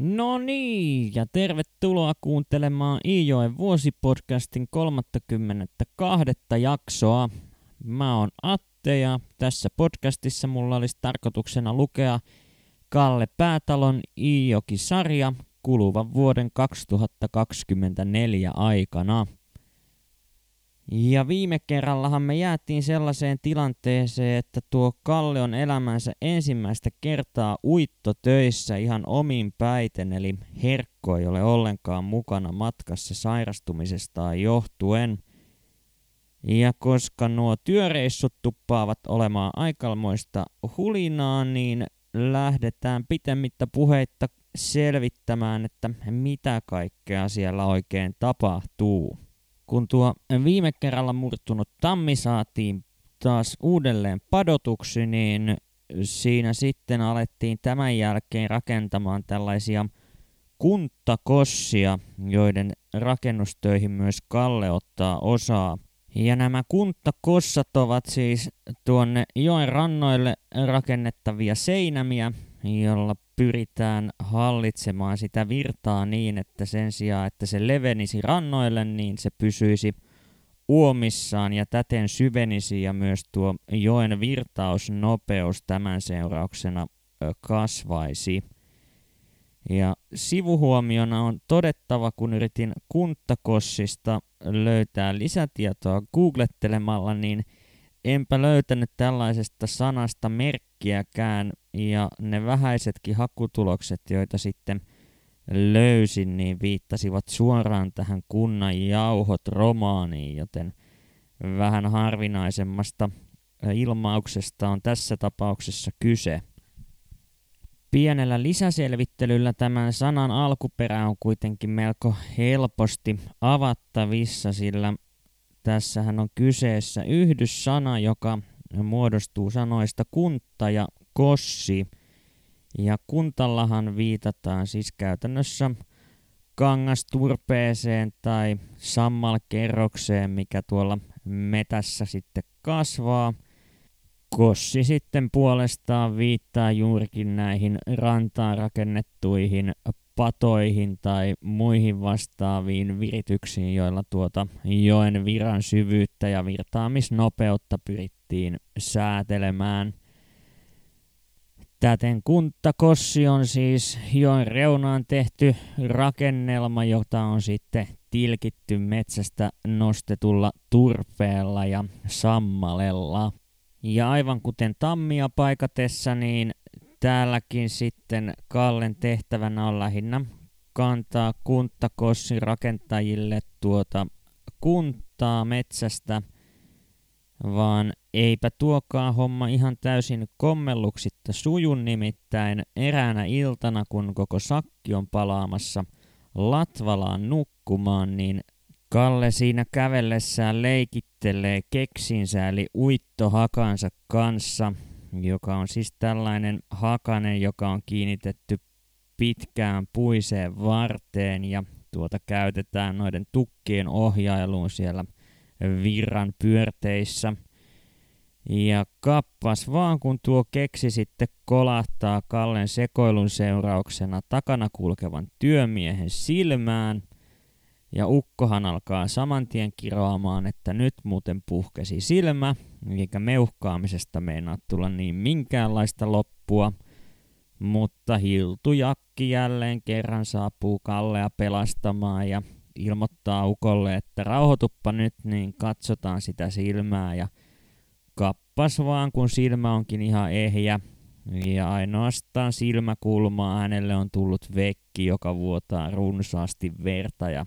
No niin, ja tervetuloa kuuntelemaan Iijoen vuosipodcastin 32. jaksoa. Mä oon Atte ja tässä podcastissa mulla olisi tarkoituksena lukea Kalle Päätalon Iijoki-sarja kuluvan vuoden 2024 aikana. Ja viime kerrallahan me jäätiin sellaiseen tilanteeseen, että tuo Kalle on elämänsä ensimmäistä kertaa uitto töissä ihan omin päiten, eli Herkko ei ole ollenkaan mukana matkassa sairastumisestaan johtuen. Ja koska nuo työreissut tuppaavat olemaan aikalmoista hulinaa, niin lähdetään pitemmittä puheitta selvittämään, että mitä kaikkea siellä oikein tapahtuu. Kun tuo viime kerralla murtunut tammi saatiin taas uudelleen padotuksi, niin siinä sitten alettiin tämän jälkeen rakentamaan tällaisia kuntakossia, joiden rakennustöihin myös Kalle ottaa osaa. Ja nämä kuntakossat ovat siis tuonne joen rannoille rakennettavia seinämiä, jolla pyritään hallitsemaan sitä virtaa niin, että sen sijaan, että se levenisi rannoille, niin se pysyisi uomissaan ja täten syvenisi ja myös tuo joen virtausnopeus tämän seurauksena kasvaisi. Ja sivuhuomiona on todettava, kun yritin kuntakossista löytää lisätietoa googlettelemalla, niin enpä löytänyt tällaisesta sanasta merkkiäkään, ja ne vähäisetkin hakutulokset, joita sitten löysin, niin viittasivat suoraan tähän kunnan jauhot romaaniin, joten vähän harvinaisemmasta ilmauksesta on tässä tapauksessa kyse. Pienellä lisäselvittelyllä tämän sanan alkuperä on kuitenkin melko helposti avattavissa, sillä tässähän on kyseessä yhdyssana, joka muodostuu sanoista kunta ja kossi. Ja kuntallahan viitataan siis käytännössä kangasturpeeseen tai sammalkerrokseen, mikä tuolla metässä sitten kasvaa. Kossi sitten puolestaan viittaa juurikin näihin rantaan rakennettuihin patoihin tai muihin vastaaviin virityksiin, joilla tuota joen viran syvyyttä ja virtaamisnopeutta pyrittiin säätelemään. Täten kuntakossi on siis joen reunaan tehty rakennelma, jota on sitten tilkitty metsästä nostetulla turpeella ja sammalella. Ja aivan kuten tammia paikatessa, niin täälläkin sitten Kallen tehtävänä on lähinnä kantaa kuntakossin rakentajille tuota kuntaa metsästä, vaan eipä tuokaan homma ihan täysin kommelluksitta sujun nimittäin eräänä iltana, kun koko sakki on palaamassa Latvalaan nukkumaan, niin Kalle siinä kävellessään leikittelee keksinsä eli uittohakansa kanssa – joka on siis tällainen hakane, joka on kiinnitetty pitkään puiseen varteen ja tuota käytetään noiden tukkien ohjailuun siellä virran pyörteissä. Ja kappas vaan, kun tuo keksi sitten kolahtaa Kallen sekoilun seurauksena takana kulkevan työmiehen silmään – ja ukkohan alkaa saman tien kiroamaan, että nyt muuten puhkesi silmä, eikä meuhkaamisesta meinaa tulla niin minkäänlaista loppua. Mutta Hiltu Jakki jälleen kerran saapuu Kallea pelastamaan ja ilmoittaa ukolle, että rauhoituppa nyt, niin katsotaan sitä silmää ja kappas vaan, kun silmä onkin ihan ehjä. Ja ainoastaan silmäkulmaa hänelle on tullut vekki, joka vuotaa runsaasti verta ja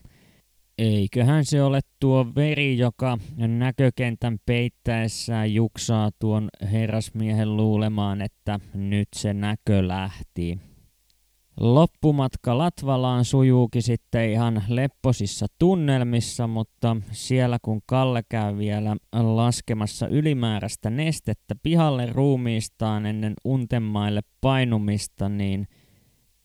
Eiköhän se ole tuo veri, joka näkökentän peittäessään juksaa tuon herrasmiehen luulemaan, että nyt se näkö lähti. Loppumatka Latvalaan sujuukin sitten ihan lepposissa tunnelmissa, mutta siellä kun Kalle käy vielä laskemassa ylimääräistä nestettä pihalle ruumiistaan ennen untemaille painumista, niin –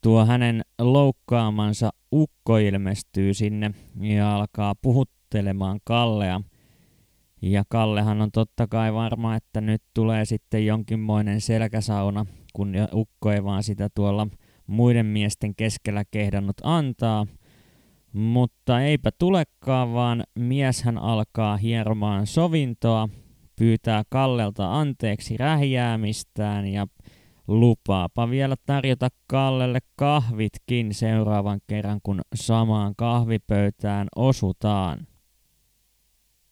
tuo hänen loukkaamansa ukko ilmestyy sinne ja alkaa puhuttelemaan Kallea. Ja Kallehan on totta kai varma, että nyt tulee sitten jonkinmoinen selkäsauna, kun ukko ei vaan sitä tuolla muiden miesten keskellä kehdannut antaa. Mutta eipä tulekaan, vaan mieshän alkaa hieromaan sovintoa, pyytää Kallelta anteeksi rähjäämistään ja lupaapa vielä tarjota Kallelle kahvitkin seuraavan kerran, kun samaan kahvipöytään osutaan.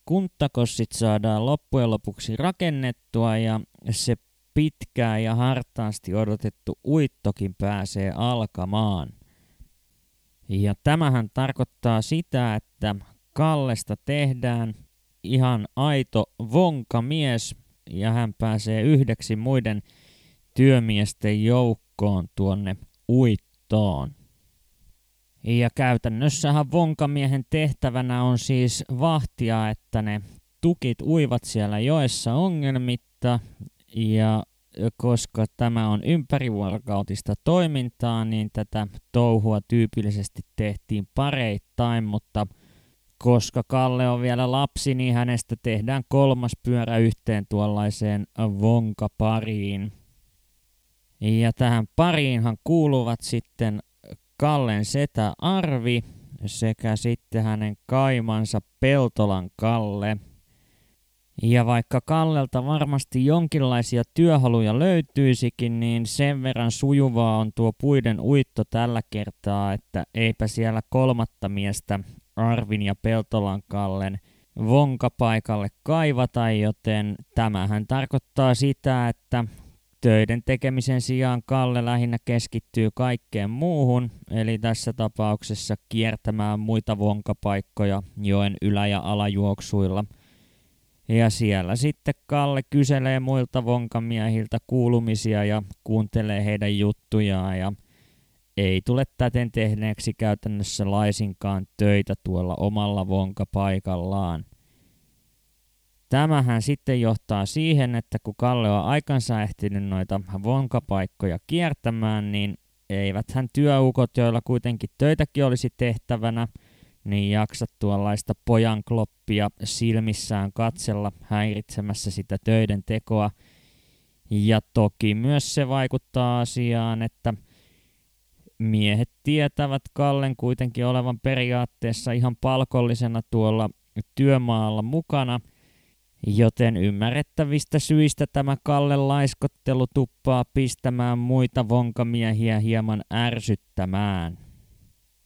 Kuntakossit saadaan loppujen lopuksi rakennettua ja se pitkään ja hartaasti odotettu uittokin pääsee alkamaan. Ja tämähän tarkoittaa sitä, että Kallesta tehdään ihan aito vonkamies ja hän pääsee yhdeksi muiden työmiesten joukkoon tuonne uittoon. Ja käytännössähän vonkamiehen tehtävänä on siis vahtia, että ne tukit uivat siellä joessa ongelmitta ja koska tämä on ympärivuorokautista toimintaa, niin tätä touhua tyypillisesti tehtiin pareittain, mutta koska Kalle on vielä lapsi, niin hänestä tehdään kolmas pyörä yhteen tuollaiseen vonkapariin. Ja tähän pariinhan kuuluvat sitten Kallen setä Arvi sekä sitten hänen kaimansa Peltolan Kalle. Ja vaikka Kallelta varmasti jonkinlaisia työhaluja löytyisikin, niin sen verran sujuvaa on tuo puiden uitto tällä kertaa, että eipä siellä kolmatta miestä Arvin ja Peltolan Kallen vonkapaikalle kaivata, joten tämähän tarkoittaa sitä, että töiden tekemisen sijaan Kalle lähinnä keskittyy kaikkeen muuhun, eli tässä tapauksessa kiertämään muita vonkapaikkoja joen ylä- ja alajuoksuilla. Ja siellä sitten Kalle kyselee muilta vonkamiehiltä kuulumisia ja kuuntelee heidän juttujaan ja ei tule täten tehneeksi käytännössä laisinkaan töitä tuolla omalla vonkapaikallaan. Tämähän sitten johtaa siihen, että kun Kalle on aikansa ehtinyt noita vonkapaikkoja kiertämään, niin eivät hän työukot, joilla kuitenkin töitäkin olisi tehtävänä, niin jaksa tuollaista pojankloppia silmissään katsella häiritsemässä sitä töiden tekoa. Ja toki myös se vaikuttaa asiaan, että miehet tietävät Kallen kuitenkin olevan periaatteessa ihan palkollisena tuolla työmaalla mukana – Joten ymmärrettävistä syistä tämä Kalle laiskottelu tuppaa pistämään muita vonkamiehiä hieman ärsyttämään.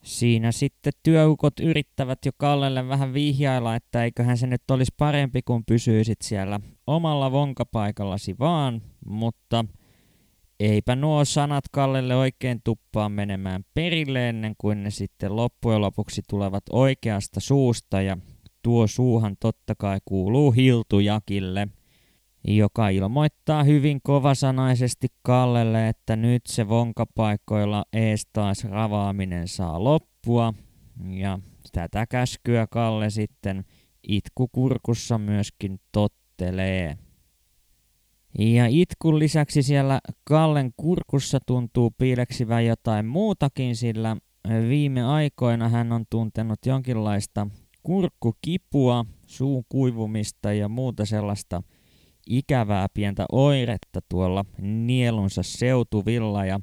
Siinä sitten työukot yrittävät jo Kallelle vähän vihjailla, että eiköhän se nyt olisi parempi, kun pysyisit siellä omalla vonkapaikallasi vaan, mutta eipä nuo sanat Kallelle oikein tuppaa menemään perille ennen kuin ne sitten loppujen lopuksi tulevat oikeasta suusta ja tuo suuhan totta kai kuuluu Hiltujakille, joka ilmoittaa hyvin kovasanaisesti Kallelle, että nyt se vonkapaikoilla ees taas ravaaminen saa loppua. Ja tätä käskyä Kalle sitten itkukurkussa myöskin tottelee. Ja itkun lisäksi siellä Kallen kurkussa tuntuu piileksivän jotain muutakin, sillä viime aikoina hän on tuntenut jonkinlaista kurkkukipua, suun kuivumista ja muuta sellaista ikävää pientä oiretta tuolla nielunsa seutuvilla ja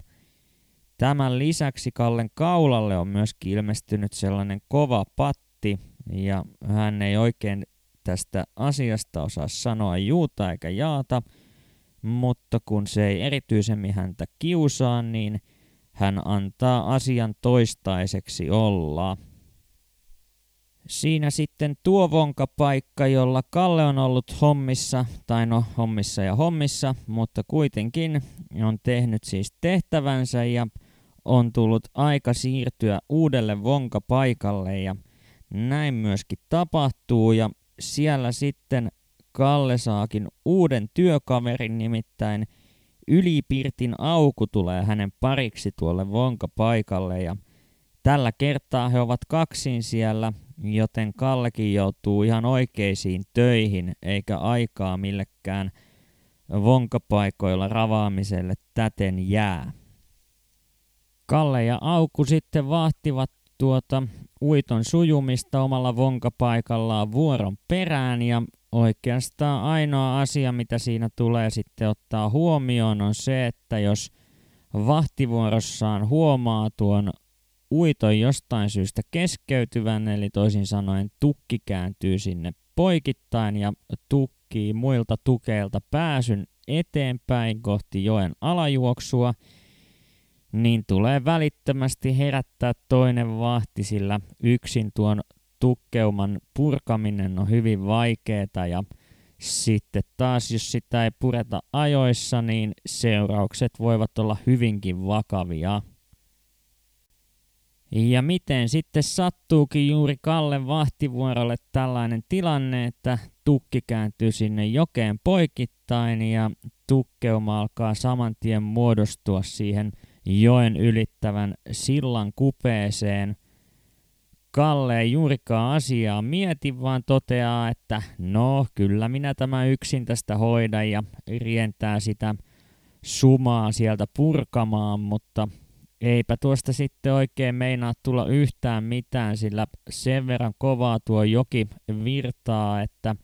tämän lisäksi Kallen kaulalle on myös ilmestynyt sellainen kova patti ja hän ei oikein tästä asiasta osaa sanoa juuta eikä jaata, mutta kun se ei erityisemmin häntä kiusaa, niin hän antaa asian toistaiseksi olla. Siinä sitten tuo vonkapaikka, jolla Kalle on ollut hommissa, tai no hommissa ja hommissa, mutta kuitenkin on tehnyt siis tehtävänsä ja on tullut aika siirtyä uudelle vonkapaikalle ja näin myöskin tapahtuu. Ja siellä sitten Kalle saakin uuden työkaverin, nimittäin Ylipirtin Auku tulee hänen pariksi tuolle vonkapaikalle ja tällä kertaa he ovat kaksin siellä joten Kallekin joutuu ihan oikeisiin töihin, eikä aikaa millekään vonkapaikoilla ravaamiselle täten jää. Kalle ja Auku sitten vahtivat tuota uiton sujumista omalla vonkapaikallaan vuoron perään ja oikeastaan ainoa asia, mitä siinä tulee sitten ottaa huomioon on se, että jos vahtivuorossaan huomaa tuon uiton jostain syystä keskeytyvän, eli toisin sanoen tukki kääntyy sinne poikittain ja tukkii muilta tukeilta pääsyn eteenpäin kohti joen alajuoksua, niin tulee välittömästi herättää toinen vahti, sillä yksin tuon tukkeuman purkaminen on hyvin vaikeaa ja sitten taas, jos sitä ei pureta ajoissa, niin seuraukset voivat olla hyvinkin vakavia. Ja miten sitten sattuukin juuri Kalle vahtivuorolle tällainen tilanne, että tukki kääntyy sinne jokeen poikittain ja tukkeuma alkaa saman tien muodostua siihen joen ylittävän sillan kupeeseen – Kalle ei juurikaan asiaa mieti, vaan toteaa, että no, kyllä minä tämä yksin tästä hoidan ja rientää sitä sumaa sieltä purkamaan, mutta eipä tuosta sitten oikein meinaa tulla yhtään mitään, sillä sen verran kovaa tuo joki virtaa, että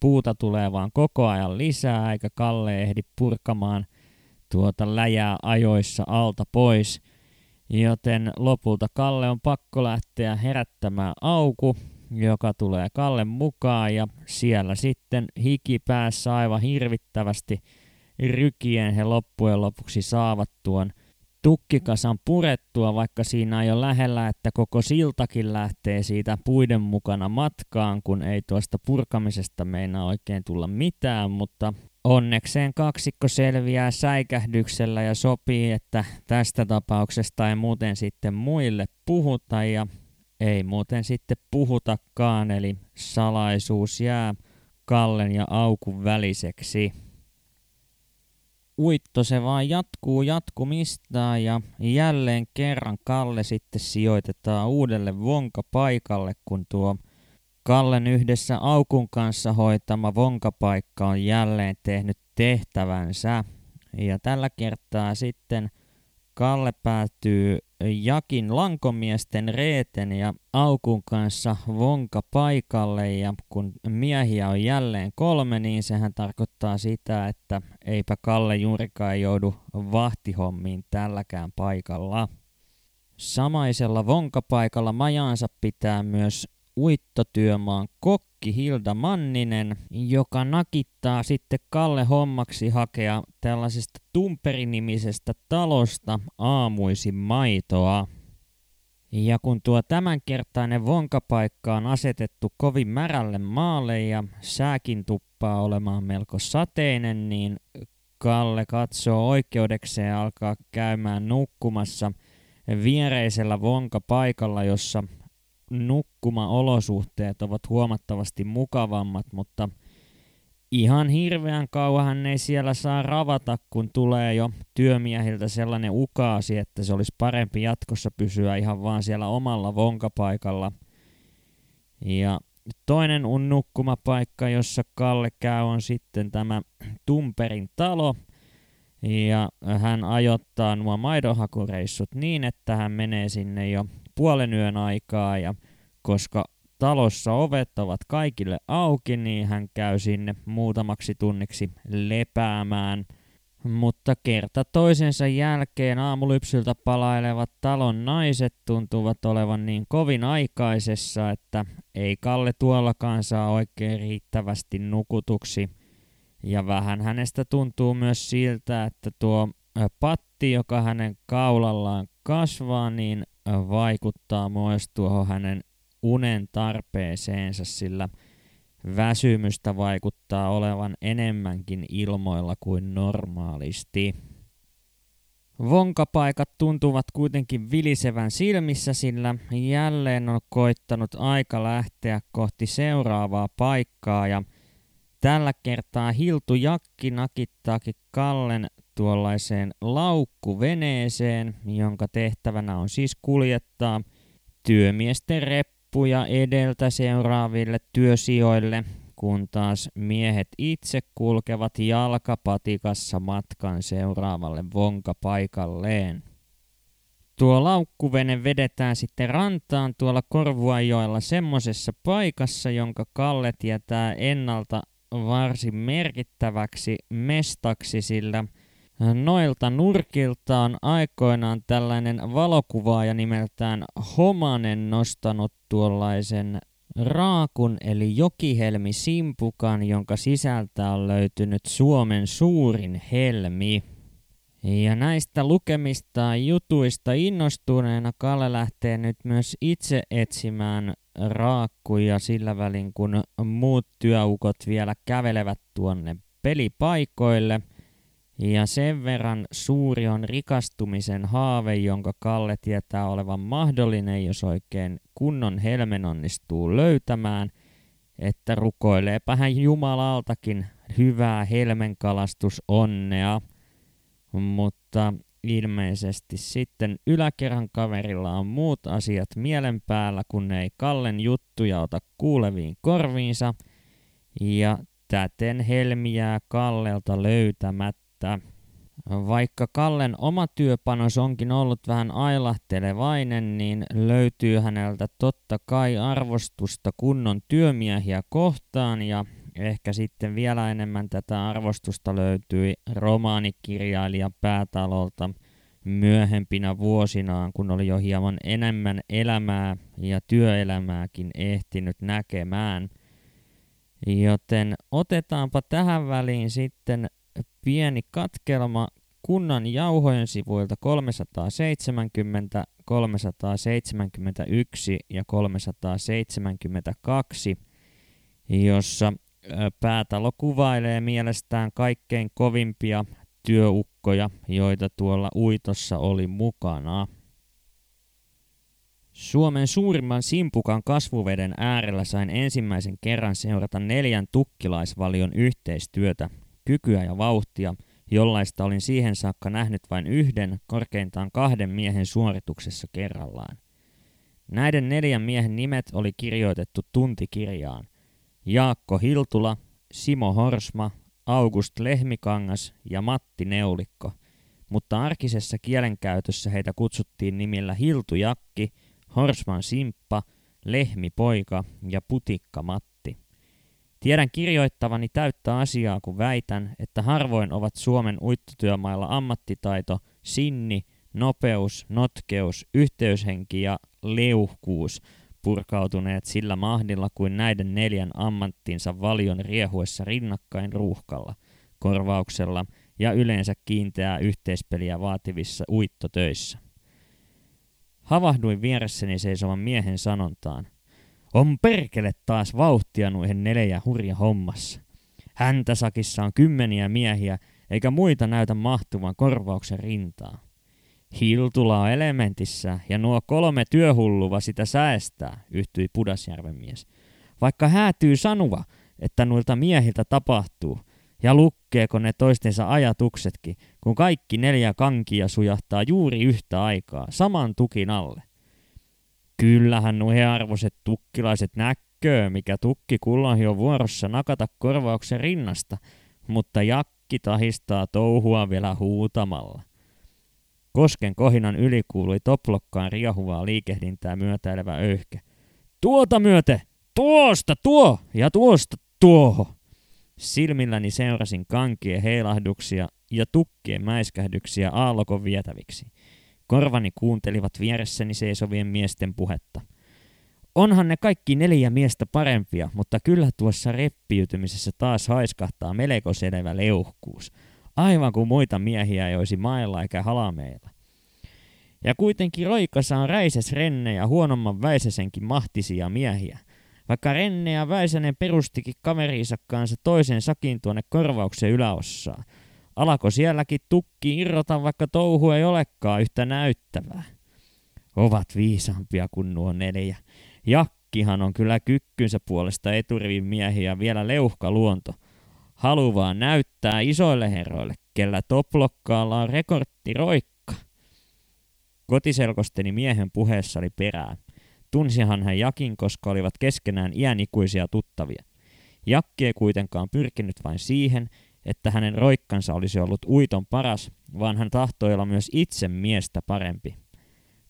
puuta tulee vaan koko ajan lisää, eikä Kalle ehdi purkamaan tuota läjää ajoissa alta pois – Joten lopulta Kalle on pakko lähteä herättämään Auku, joka tulee Kalle mukaan ja siellä sitten hiki päässä aivan hirvittävästi rykien he loppujen lopuksi saavat tuon tukkikasan purettua, vaikka siinä on jo lähellä, että koko siltakin lähtee siitä puiden mukana matkaan, kun ei tuosta purkamisesta meinaa oikein tulla mitään, mutta Onnekseen kaksikko selviää säikähdyksellä ja sopii, että tästä tapauksesta ei muuten sitten muille puhuta ja ei muuten sitten puhutakaan, eli salaisuus jää Kallen ja Aukun väliseksi. Uitto se vaan jatkuu jatkumistaan ja jälleen kerran Kalle sitten sijoitetaan uudelle vonka paikalle, kun tuo Kallen yhdessä Aukun kanssa hoitama vonkapaikka on jälleen tehnyt tehtävänsä. Ja tällä kertaa sitten Kalle päätyy Jakin lankomiesten Reeten ja Aukun kanssa vonka paikalle ja kun miehiä on jälleen kolme, niin sehän tarkoittaa sitä, että eipä Kalle juurikaan joudu vahtihommiin tälläkään paikalla. Samaisella vonkapaikalla majaansa pitää myös uittotyömaan kokki Hilda Manninen, joka nakittaa sitten Kalle hommaksi hakea tällaisesta Tumperi-nimisestä talosta aamuisin maitoa. Ja kun tuo tämänkertainen vonkapaikka on asetettu kovin märälle maalle ja sääkin tuppaa olemaan melko sateinen, niin Kalle katsoo oikeudekseen alkaa käymään nukkumassa viereisellä vonkapaikalla, jossa nukkuma-olosuhteet ovat huomattavasti mukavammat, mutta ihan hirveän kauan ei siellä saa ravata, kun tulee jo työmiehiltä sellainen ukaasi, että se olisi parempi jatkossa pysyä ihan vaan siellä omalla vonkapaikalla. Ja toinen nukkumapaikka, jossa Kalle käy, on sitten tämä Tumperin talo. Ja hän ajoittaa nuo maidonhakureissut niin, että hän menee sinne jo puolen yön aikaa ja koska talossa ovet ovat kaikille auki, niin hän käy sinne muutamaksi tunniksi lepäämään. Mutta kerta toisensa jälkeen aamulypsyltä palailevat talon naiset tuntuvat olevan niin kovin aikaisessa, että ei Kalle tuollakaan saa oikein riittävästi nukutuksi. Ja vähän hänestä tuntuu myös siltä, että tuo patti, joka hänen kaulallaan kasvaa, niin vaikuttaa myös tuohon hänen unen tarpeeseensa, sillä väsymystä vaikuttaa olevan enemmänkin ilmoilla kuin normaalisti. Vonkapaikat tuntuvat kuitenkin vilisevän silmissä, sillä jälleen on koittanut aika lähteä kohti seuraavaa paikkaa ja tällä kertaa Hiltu Jakki nakittaakin Kallen tuollaiseen laukkuveneeseen, jonka tehtävänä on siis kuljettaa työmiesten reppuja edeltä seuraaville työsijoille, kun taas miehet itse kulkevat jalkapatikassa matkan seuraavalle vonkapaikalleen. Tuo laukkuvene vedetään sitten rantaan tuolla Korvuajoella semmosessa paikassa, jonka Kalle tietää ennalta varsin merkittäväksi mestaksi, sillä – Noilta nurkiltaan aikoinaan tällainen valokuvaaja nimeltään Homanen nostanut tuollaisen raakun eli jokihelmi simpukan, jonka sisältä on löytynyt Suomen suurin helmi. Ja näistä lukemista jutuista innostuneena Kalle lähtee nyt myös itse etsimään raakkuja sillä välin, kun muut työukot vielä kävelevät tuonne pelipaikoille. Ja sen verran suuri on rikastumisen haave, jonka Kalle tietää olevan mahdollinen, jos oikein kunnon helmen onnistuu löytämään, että rukoileepa hän Jumalaltakin hyvää helmenkalastusonnea. Mutta ilmeisesti sitten yläkerran kaverilla on muut asiat mielen päällä, kun ei Kallen juttuja ota kuuleviin korviinsa, ja täten helmiää Kallelta löytämättä. Vaikka Kallen oma työpanos onkin ollut vähän ailahtelevainen, niin löytyy häneltä totta kai arvostusta kunnon työmiehiä kohtaan ja ehkä sitten vielä enemmän tätä arvostusta löytyi romaanikirjailija päätalolta myöhempinä vuosinaan, kun oli jo hieman enemmän elämää ja työelämääkin ehtinyt näkemään. Joten otetaanpa tähän väliin sitten pieni katkelma kunnan jauhojen sivuilta 370, 371 ja 372, jossa päätalo kuvailee mielestään kaikkein kovimpia työukkoja, joita tuolla uitossa oli mukana. Suomen suurimman simpukan kasvuveden äärellä sain ensimmäisen kerran seurata neljän tukkilaisvalion yhteistyötä, kykyä ja vauhtia, jollaista olin siihen saakka nähnyt vain yhden, korkeintaan kahden miehen suorituksessa kerrallaan. Näiden neljän miehen nimet oli kirjoitettu tuntikirjaan. Jaakko Hiltula, Simo Horsma, August Lehmikangas ja Matti Neulikko, mutta arkisessa kielenkäytössä heitä kutsuttiin nimillä Hiltujakki, Horsman Simppa, Lehmipoika ja Putikka Matti. Tiedän kirjoittavani täyttä asiaa, kun väitän, että harvoin ovat Suomen uittotyömailla ammattitaito, sinni, nopeus, notkeus, yhteyshenki ja leuhkuus purkautuneet sillä mahdilla kuin näiden neljän ammattinsa valion riehuessa rinnakkain ruuhkalla, korvauksella ja yleensä kiinteää yhteispeliä vaativissa uittotöissä. Havahduin vieressäni seisovan miehen sanontaan. On perkele taas vauhtia noihin neljä hurja hommassa. Häntäsakissa on kymmeniä miehiä, eikä muita näytä mahtuvan korvauksen rintaa. Hiltula on elementissä ja nuo kolme työhulluva sitä säästää, yhtyi Pudasjärven mies. Vaikka häätyy sanoa, että noilta miehiltä tapahtuu, ja lukkeeko ne toistensa ajatuksetkin, kun kaikki neljä kankia sujahtaa juuri yhtä aikaa, saman tukin alle. Kyllähän nuo arvoiset tukkilaiset näköö, mikä tukki kulloinkin on vuorossa nakata korvauksen rinnasta, mutta jakki tahistaa touhua vielä huutamalla. Kosken kohinan yli kuului toplokkaan riahuvaa liikehdintää myötäilevä öyhke. Tuota myöte! Tuosta tuo! Ja tuosta tuoho! Silmilläni seurasin kankien heilahduksia ja tukkien mäiskähdyksiä aallokon vietäviksi. Korvani kuuntelivat vieressäni seisovien miesten puhetta. Onhan ne kaikki neljä miestä parempia, mutta kyllä tuossa reppiytymisessä taas haiskahtaa melko selvä leuhkuus – aivan kuin muita miehiä ei olisi mailla eikä halameilla. Ja kuitenkin roikassa on Räises Renne ja huonomman Väisäsenkin mahtisia miehiä. Vaikka Renne ja Väisänen perustikin kaveriinsa kanssa toisen sakin tuonne korvauksen yläossaan. Alako sielläkin tukki irrota, vaikka touhu ei olekaan yhtä näyttävää. Ovat viisaampia kuin nuo neljä. Jakkihan on kyllä kykkynsä puolesta eturivin miehiä vielä leuhka luonto – haluaa näyttää isoille herroille, kellä toplokkaalla on rekordtiroikka. Kotiselkosteni miehen puheessa oli perää. Tunsihan hän Jakin, koska olivat keskenään iänikuisia tuttavia. Jakki ei kuitenkaan pyrkinyt vain siihen, että hänen roikkansa olisi ollut uiton paras, vaan hän tahtoi olla myös itse miestä parempi.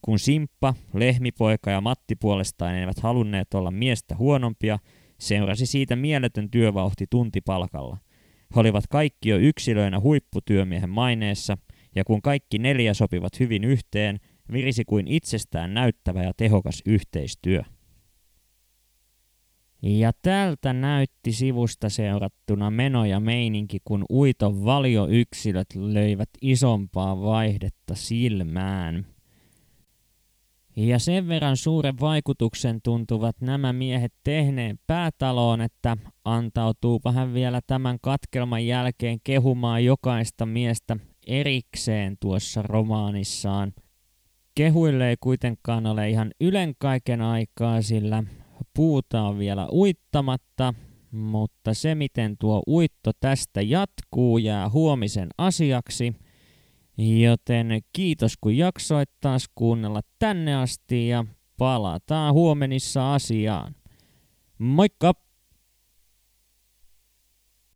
Kun Simppa, Lehmipoika ja Matti puolestaan eivät halunneet olla miestä huonompia, Seurasi siitä mieletön työvauhti tuntipalkalla. He olivat kaikki jo yksilöinä huipputyömiehen maineessa, ja kun kaikki neljä sopivat hyvin yhteen, virisi kuin itsestään näyttävä ja tehokas yhteistyö. Ja tältä näytti sivusta seurattuna meno ja meininki, kun uiton valioyksilöt löivät isompaa vaihdetta silmään. Ja sen verran suuren vaikutuksen tuntuvat nämä miehet tehneen päätaloon, että antautuu vähän vielä tämän katkelman jälkeen kehumaan jokaista miestä erikseen tuossa romaanissaan. Kehuille ei kuitenkaan ole ihan ylen kaiken aikaa, sillä puuta on vielä uittamatta, mutta se miten tuo uitto tästä jatkuu jää huomisen asiaksi – Joten kiitos kun jaksoit taas kuunnella tänne asti ja palataan huomenissa asiaan. Moikka!